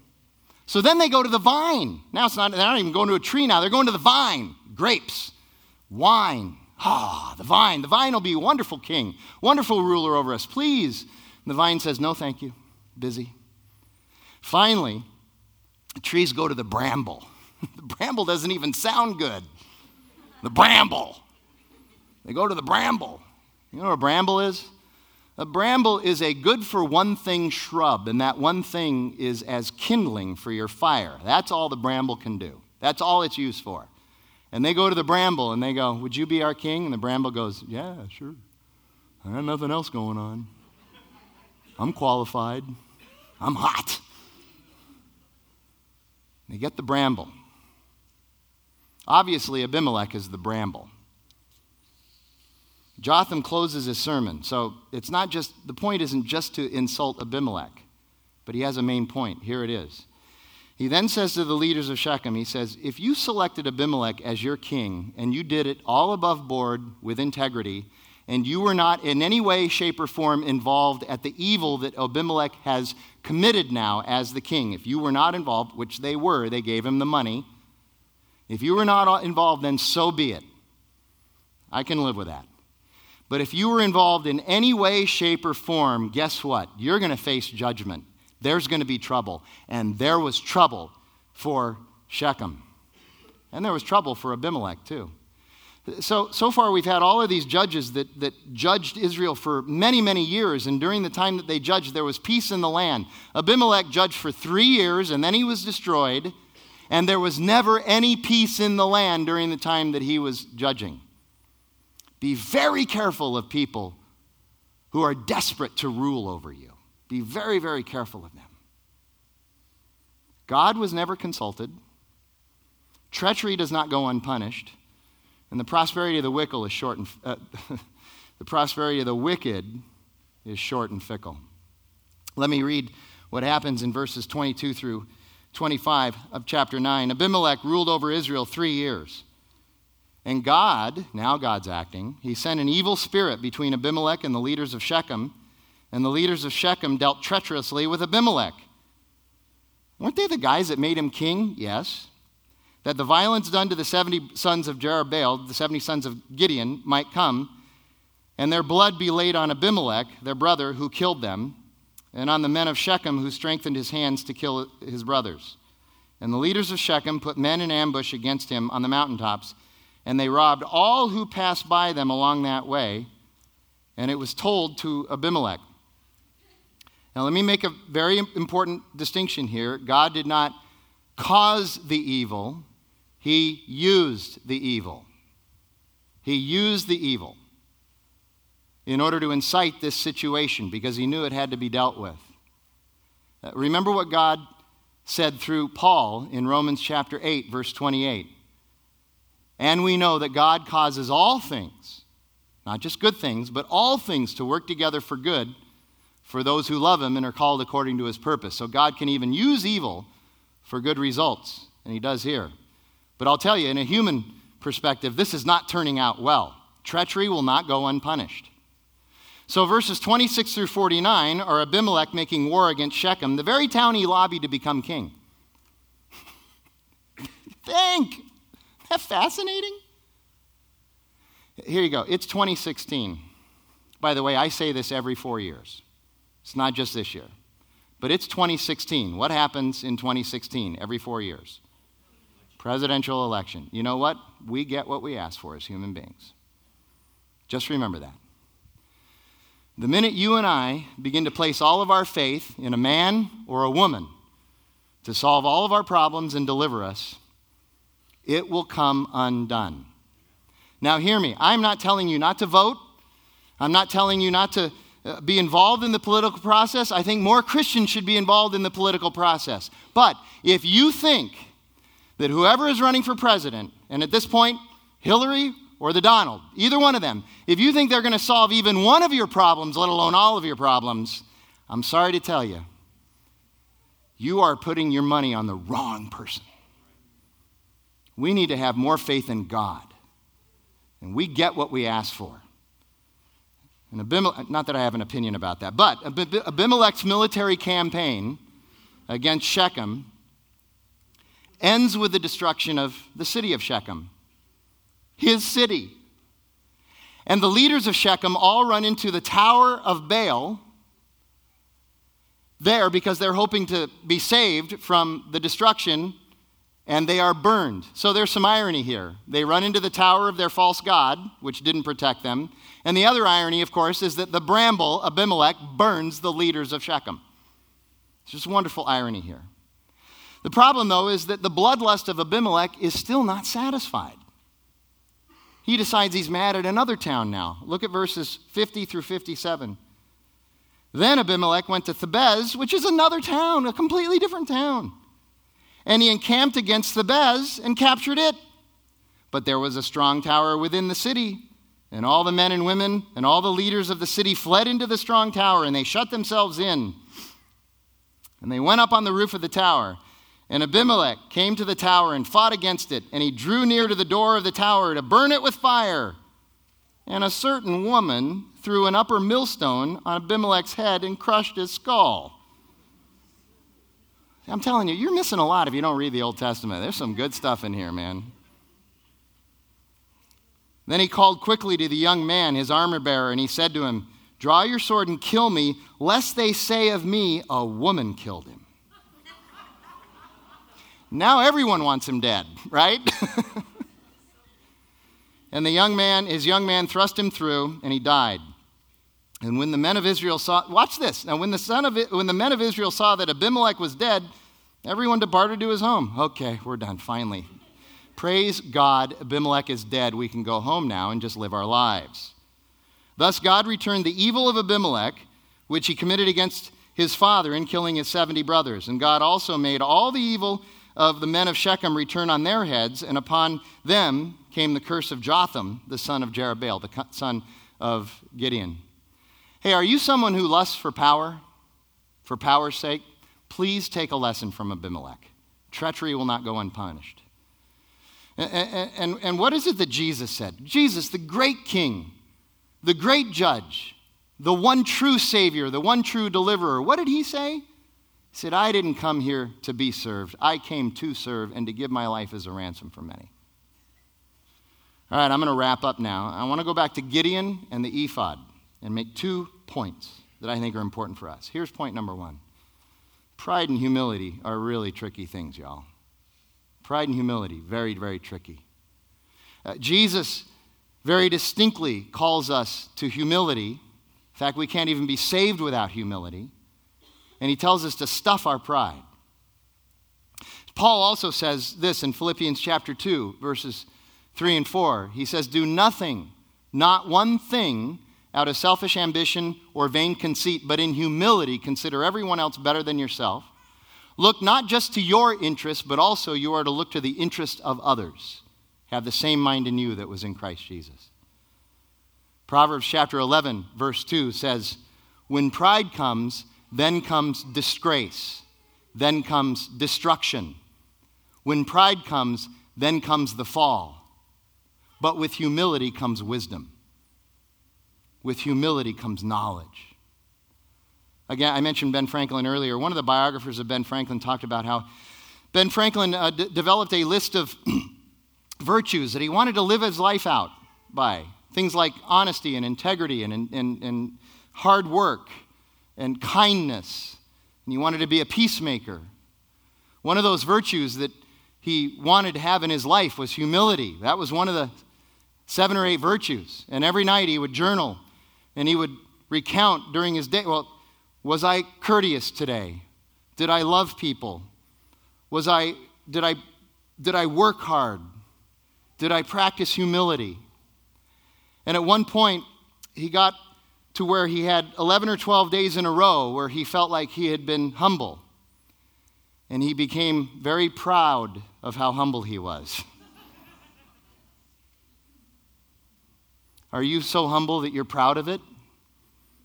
So then they go to the vine. Now it's not, they're not even going to a tree now, they're going to the vine. Grapes, wine. Ah, the vine. The vine will be a wonderful king, wonderful ruler over us. Please. And the vine says, No, thank you. Busy. Finally, the trees go to the bramble. the bramble doesn't even sound good. The bramble. They go to the bramble. You know what a bramble is? A bramble is a good for one thing shrub, and that one thing is as kindling for your fire. That's all the bramble can do. That's all it's used for. And they go to the bramble and they go, Would you be our king? And the bramble goes, Yeah, sure. I got nothing else going on. I'm qualified. I'm hot. They get the bramble. Obviously, Abimelech is the bramble. Jotham closes his sermon. So it's not just, the point isn't just to insult Abimelech, but he has a main point. Here it is. He then says to the leaders of Shechem, he says, If you selected Abimelech as your king and you did it all above board with integrity, and you were not in any way, shape, or form involved at the evil that Abimelech has committed now as the king, if you were not involved, which they were, they gave him the money. If you were not involved, then so be it. I can live with that. But if you were involved in any way, shape, or form, guess what? You're going to face judgment. There's going to be trouble. And there was trouble for Shechem. And there was trouble for Abimelech, too. So, so far, we've had all of these judges that, that judged Israel for many, many years. And during the time that they judged, there was peace in the land. Abimelech judged for three years, and then he was destroyed. And there was never any peace in the land during the time that he was judging. Be very careful of people who are desperate to rule over you. Be very, very careful of them. God was never consulted. Treachery does not go unpunished. And the prosperity of the wicked is short and uh, the prosperity of the wicked is short and fickle. Let me read what happens in verses 22 through 25 of chapter 9. Abimelech ruled over Israel 3 years. And God, now God's acting, he sent an evil spirit between Abimelech and the leaders of Shechem, and the leaders of Shechem dealt treacherously with Abimelech. Weren't they the guys that made him king? Yes. that the violence done to the 70 sons of Jerubbaal, the 70 sons of Gideon, might come, and their blood be laid on Abimelech, their brother, who killed them, and on the men of Shechem, who strengthened his hands to kill his brothers. And the leaders of Shechem put men in ambush against him on the mountaintops, and they robbed all who passed by them along that way. And it was told to Abimelech. Now, let me make a very important distinction here. God did not cause the evil, He used the evil. He used the evil in order to incite this situation because He knew it had to be dealt with. Uh, remember what God said through Paul in Romans chapter 8, verse 28. And we know that God causes all things, not just good things, but all things to work together for good for those who love him and are called according to his purpose. So God can even use evil for good results, and he does here. But I'll tell you, in a human perspective, this is not turning out well. Treachery will not go unpunished. So, verses 26 through 49 are Abimelech making war against Shechem, the very town he lobbied to become king. Think! That fascinating? Here you go. It's 2016. By the way, I say this every four years. It's not just this year. But it's 2016. What happens in 2016 every four years? Presidential election. You know what? We get what we ask for as human beings. Just remember that. The minute you and I begin to place all of our faith in a man or a woman to solve all of our problems and deliver us, it will come undone. Now, hear me. I'm not telling you not to vote. I'm not telling you not to uh, be involved in the political process. I think more Christians should be involved in the political process. But if you think that whoever is running for president, and at this point, Hillary or the Donald, either one of them, if you think they're going to solve even one of your problems, let alone all of your problems, I'm sorry to tell you, you are putting your money on the wrong person. We need to have more faith in God. And we get what we ask for. And Abimelech, not that I have an opinion about that, but Abimelech's military campaign against Shechem ends with the destruction of the city of Shechem, his city. And the leaders of Shechem all run into the Tower of Baal there because they're hoping to be saved from the destruction and they are burned. So there's some irony here. They run into the tower of their false god, which didn't protect them. And the other irony, of course, is that the bramble, Abimelech, burns the leaders of Shechem. It's just wonderful irony here. The problem, though, is that the bloodlust of Abimelech is still not satisfied. He decides he's mad at another town now. Look at verses 50 through 57. Then Abimelech went to Thebez, which is another town, a completely different town. And he encamped against Thebez and captured it. But there was a strong tower within the city and all the men and women and all the leaders of the city fled into the strong tower, and they shut themselves in. And they went up on the roof of the tower. And Abimelech came to the tower and fought against it, and he drew near to the door of the tower to burn it with fire. And a certain woman threw an upper millstone on Abimelech's head and crushed his skull. I'm telling you, you're missing a lot if you don't read the Old Testament. There's some good stuff in here, man. Then he called quickly to the young man, his armor bearer, and he said to him, Draw your sword and kill me, lest they say of me, A woman killed him. now everyone wants him dead, right? and the young man, his young man thrust him through, and he died. And when the men of Israel saw, watch this. Now, when the, son of, when the men of Israel saw that Abimelech was dead, everyone departed to his home. Okay, we're done, finally. Praise God, Abimelech is dead. We can go home now and just live our lives. Thus, God returned the evil of Abimelech, which he committed against his father in killing his 70 brothers. And God also made all the evil of the men of Shechem return on their heads, and upon them came the curse of Jotham, the son of Jerubbaal, the son of Gideon. Hey, are you someone who lusts for power, for power's sake? Please take a lesson from Abimelech. Treachery will not go unpunished. And, and, and what is it that Jesus said? Jesus, the great king, the great judge, the one true Savior, the one true deliverer, what did he say? He said, I didn't come here to be served. I came to serve and to give my life as a ransom for many. All right, I'm going to wrap up now. I want to go back to Gideon and the ephod and make two points that I think are important for us. Here's point number one pride and humility are really tricky things, y'all. Pride and humility, very, very tricky. Uh, Jesus very distinctly calls us to humility. In fact, we can't even be saved without humility and he tells us to stuff our pride. Paul also says this in Philippians chapter 2, verses 3 and 4. He says, Do nothing, not one thing, out of selfish ambition or vain conceit, but in humility consider everyone else better than yourself. Look not just to your interest, but also you are to look to the interest of others. Have the same mind in you that was in Christ Jesus. Proverbs chapter 11, verse 2 says, When pride comes, then comes disgrace. Then comes destruction. When pride comes, then comes the fall. But with humility comes wisdom. With humility comes knowledge. Again, I mentioned Ben Franklin earlier. One of the biographers of Ben Franklin talked about how Ben Franklin uh, d- developed a list of virtues that he wanted to live his life out by. Things like honesty and integrity and, and, and hard work and kindness, and he wanted to be a peacemaker. One of those virtues that he wanted to have in his life was humility. That was one of the seven or eight virtues. And every night he would journal and he would recount during his day well, was I courteous today? Did I love people? Was I, did I, did I work hard? Did I practice humility? And at one point, he got to where he had 11 or 12 days in a row where he felt like he had been humble. And he became very proud of how humble he was. Are you so humble that you're proud of it?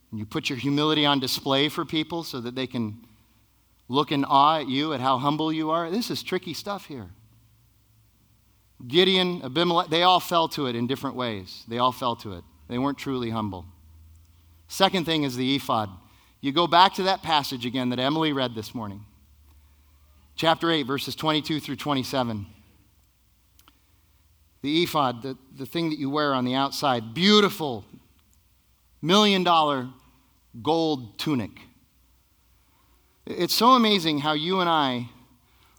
And you put your humility on display for people so that they can look in awe at you, at how humble you are? This is tricky stuff here. Gideon, Abimelech, they all fell to it in different ways. They all fell to it. They weren't truly humble. Second thing is the ephod. You go back to that passage again that Emily read this morning. Chapter 8, verses 22 through 27. The ephod, the, the thing that you wear on the outside, beautiful, million dollar gold tunic. It's so amazing how you and I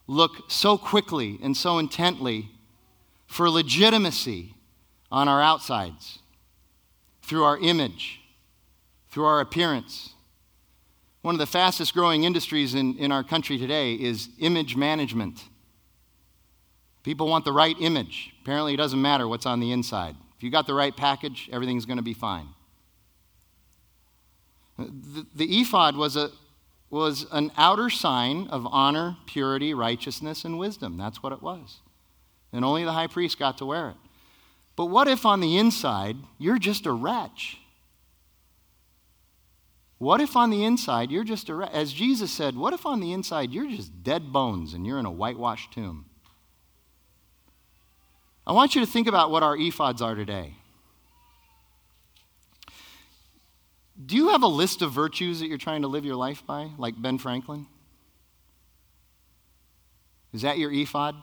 look so quickly and so intently for legitimacy on our outsides through our image through our appearance. One of the fastest growing industries in, in our country today is image management. People want the right image. Apparently, it doesn't matter what's on the inside. If you got the right package, everything's going to be fine. The, the ephod was, a, was an outer sign of honor, purity, righteousness, and wisdom. That's what it was. And only the high priest got to wear it. But what if on the inside you're just a wretch? What if on the inside you're just, a, as Jesus said, what if on the inside you're just dead bones and you're in a whitewashed tomb? I want you to think about what our ephods are today. Do you have a list of virtues that you're trying to live your life by, like Ben Franklin? Is that your ephod?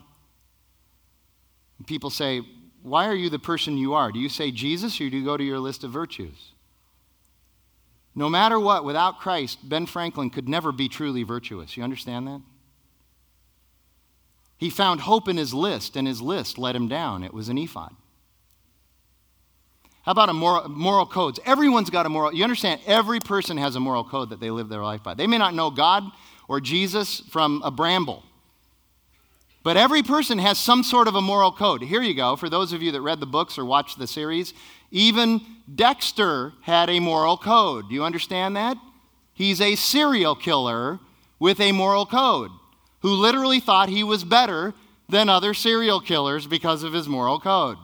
People say, Why are you the person you are? Do you say Jesus or do you go to your list of virtues? No matter what, without Christ, Ben Franklin could never be truly virtuous. You understand that? He found hope in his list, and his list let him down. It was an ephod. How about a moral, moral codes? Everyone's got a moral. You understand? Every person has a moral code that they live their life by. They may not know God or Jesus from a bramble, but every person has some sort of a moral code. Here you go. For those of you that read the books or watched the series, even Dexter had a moral code. Do you understand that? He's a serial killer with a moral code who literally thought he was better than other serial killers because of his moral code.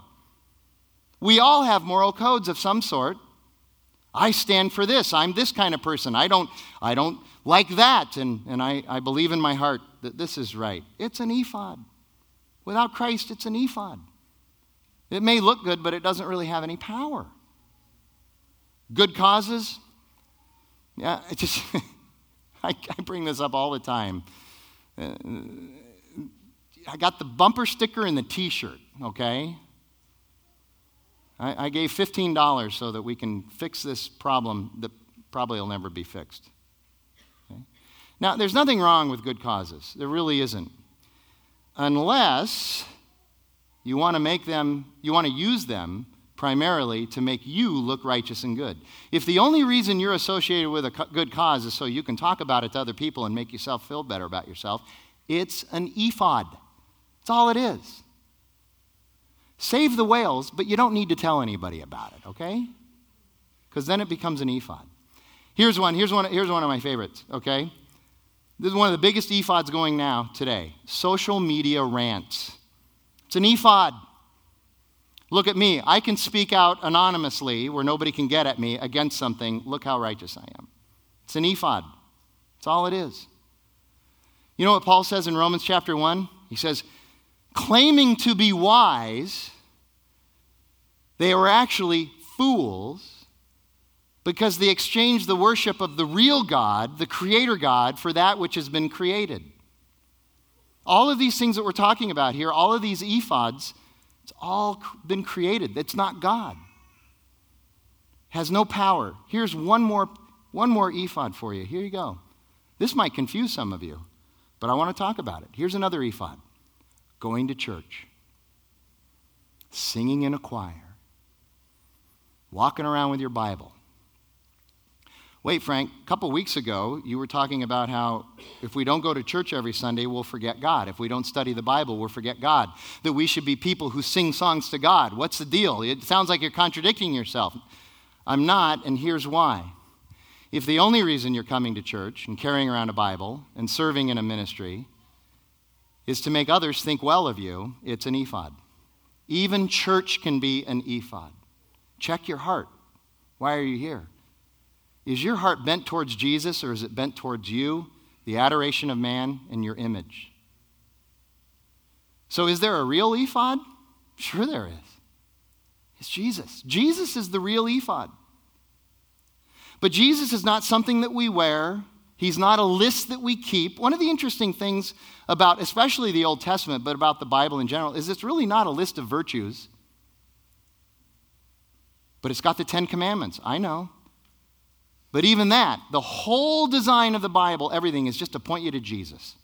We all have moral codes of some sort. I stand for this. I'm this kind of person. I don't, I don't like that. And, and I, I believe in my heart that this is right. It's an ephod. Without Christ, it's an ephod. It may look good, but it doesn't really have any power. Good causes, yeah, I just, I, I bring this up all the time. Uh, I got the bumper sticker and the t shirt, okay? I, I gave $15 so that we can fix this problem that probably will never be fixed. Okay? Now, there's nothing wrong with good causes. There really isn't. Unless you want to make them, you want to use them primarily to make you look righteous and good. If the only reason you're associated with a good cause is so you can talk about it to other people and make yourself feel better about yourself, it's an ephod. That's all it is. Save the whales, but you don't need to tell anybody about it, okay? Because then it becomes an ephod. Here's one, here's one, here's one of my favorites, okay? This is one of the biggest ephods going now today social media rants. It's an ephod. Look at me. I can speak out anonymously where nobody can get at me against something. Look how righteous I am. It's an ephod. That's all it is. You know what Paul says in Romans chapter 1? He says, claiming to be wise, they were actually fools because they exchanged the worship of the real God, the Creator God, for that which has been created. All of these things that we're talking about here, all of these ephods, all been created. It's not God. Has no power. Here's one more, one more ephod for you. Here you go. This might confuse some of you, but I want to talk about it. Here's another ephod going to church, singing in a choir, walking around with your Bible. Wait, Frank, a couple weeks ago, you were talking about how if we don't go to church every Sunday, we'll forget God. If we don't study the Bible, we'll forget God. That we should be people who sing songs to God. What's the deal? It sounds like you're contradicting yourself. I'm not, and here's why. If the only reason you're coming to church and carrying around a Bible and serving in a ministry is to make others think well of you, it's an ephod. Even church can be an ephod. Check your heart. Why are you here? Is your heart bent towards Jesus or is it bent towards you, the adoration of man, and your image? So, is there a real ephod? Sure, there is. It's Jesus. Jesus is the real ephod. But Jesus is not something that we wear He's not a list that we keep. One of the interesting things about, especially the Old Testament, but about the Bible in general, is it's really not a list of virtues. But it's got the Ten Commandments. I know. But even that, the whole design of the Bible, everything is just to point you to Jesus.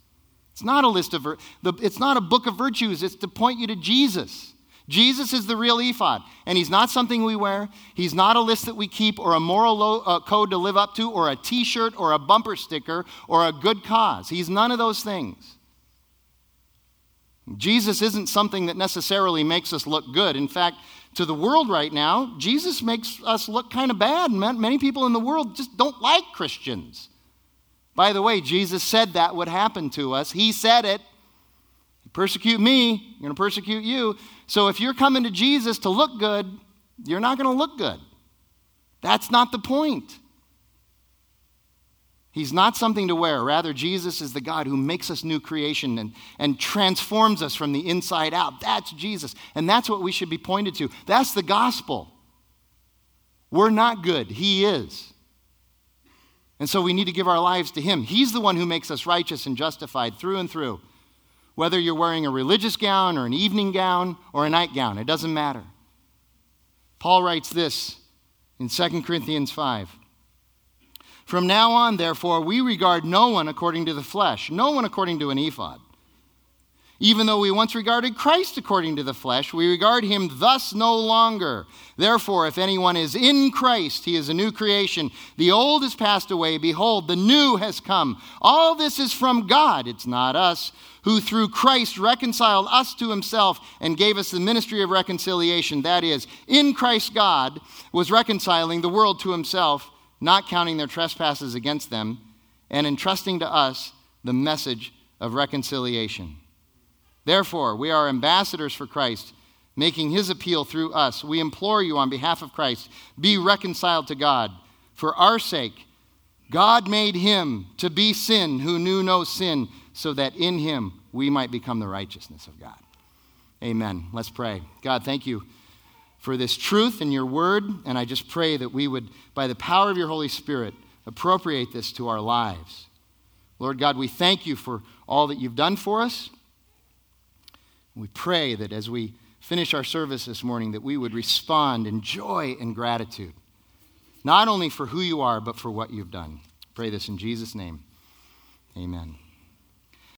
It's not a list of, it's not a book of virtues, it's to point you to Jesus. Jesus is the real ephod, and he's not something we wear. He's not a list that we keep or a moral lo- uh, code to live up to or a t shirt or a bumper sticker or a good cause. He's none of those things. Jesus isn't something that necessarily makes us look good. In fact, to the world right now, Jesus makes us look kind of bad. Many people in the world just don't like Christians. By the way, Jesus said that would happen to us. He said it. Persecute me, you're going to persecute you. So if you're coming to Jesus to look good, you're not going to look good. That's not the point. He's not something to wear. Rather, Jesus is the God who makes us new creation and, and transforms us from the inside out. That's Jesus. And that's what we should be pointed to. That's the gospel. We're not good, He is. And so we need to give our lives to Him. He's the one who makes us righteous and justified through and through whether you're wearing a religious gown or an evening gown or a nightgown, it doesn't matter. Paul writes this in 2 Corinthians 5. From now on, therefore, we regard no one according to the flesh, no one according to an ephod. Even though we once regarded Christ according to the flesh, we regard him thus no longer. Therefore, if anyone is in Christ, he is a new creation. The old has passed away. Behold, the new has come. All this is from God. It's not us who through Christ reconciled us to himself and gave us the ministry of reconciliation. That is, in Christ, God was reconciling the world to himself, not counting their trespasses against them, and entrusting to us the message of reconciliation. Therefore, we are ambassadors for Christ, making his appeal through us. We implore you on behalf of Christ, be reconciled to God. For our sake, God made him to be sin who knew no sin so that in him we might become the righteousness of God. Amen. Let's pray. God, thank you for this truth in your word, and I just pray that we would, by the power of your Holy Spirit, appropriate this to our lives. Lord God, we thank you for all that you've done for us. We pray that as we finish our service this morning, that we would respond in joy and gratitude, not only for who you are, but for what you've done. Pray this in Jesus' name. Amen.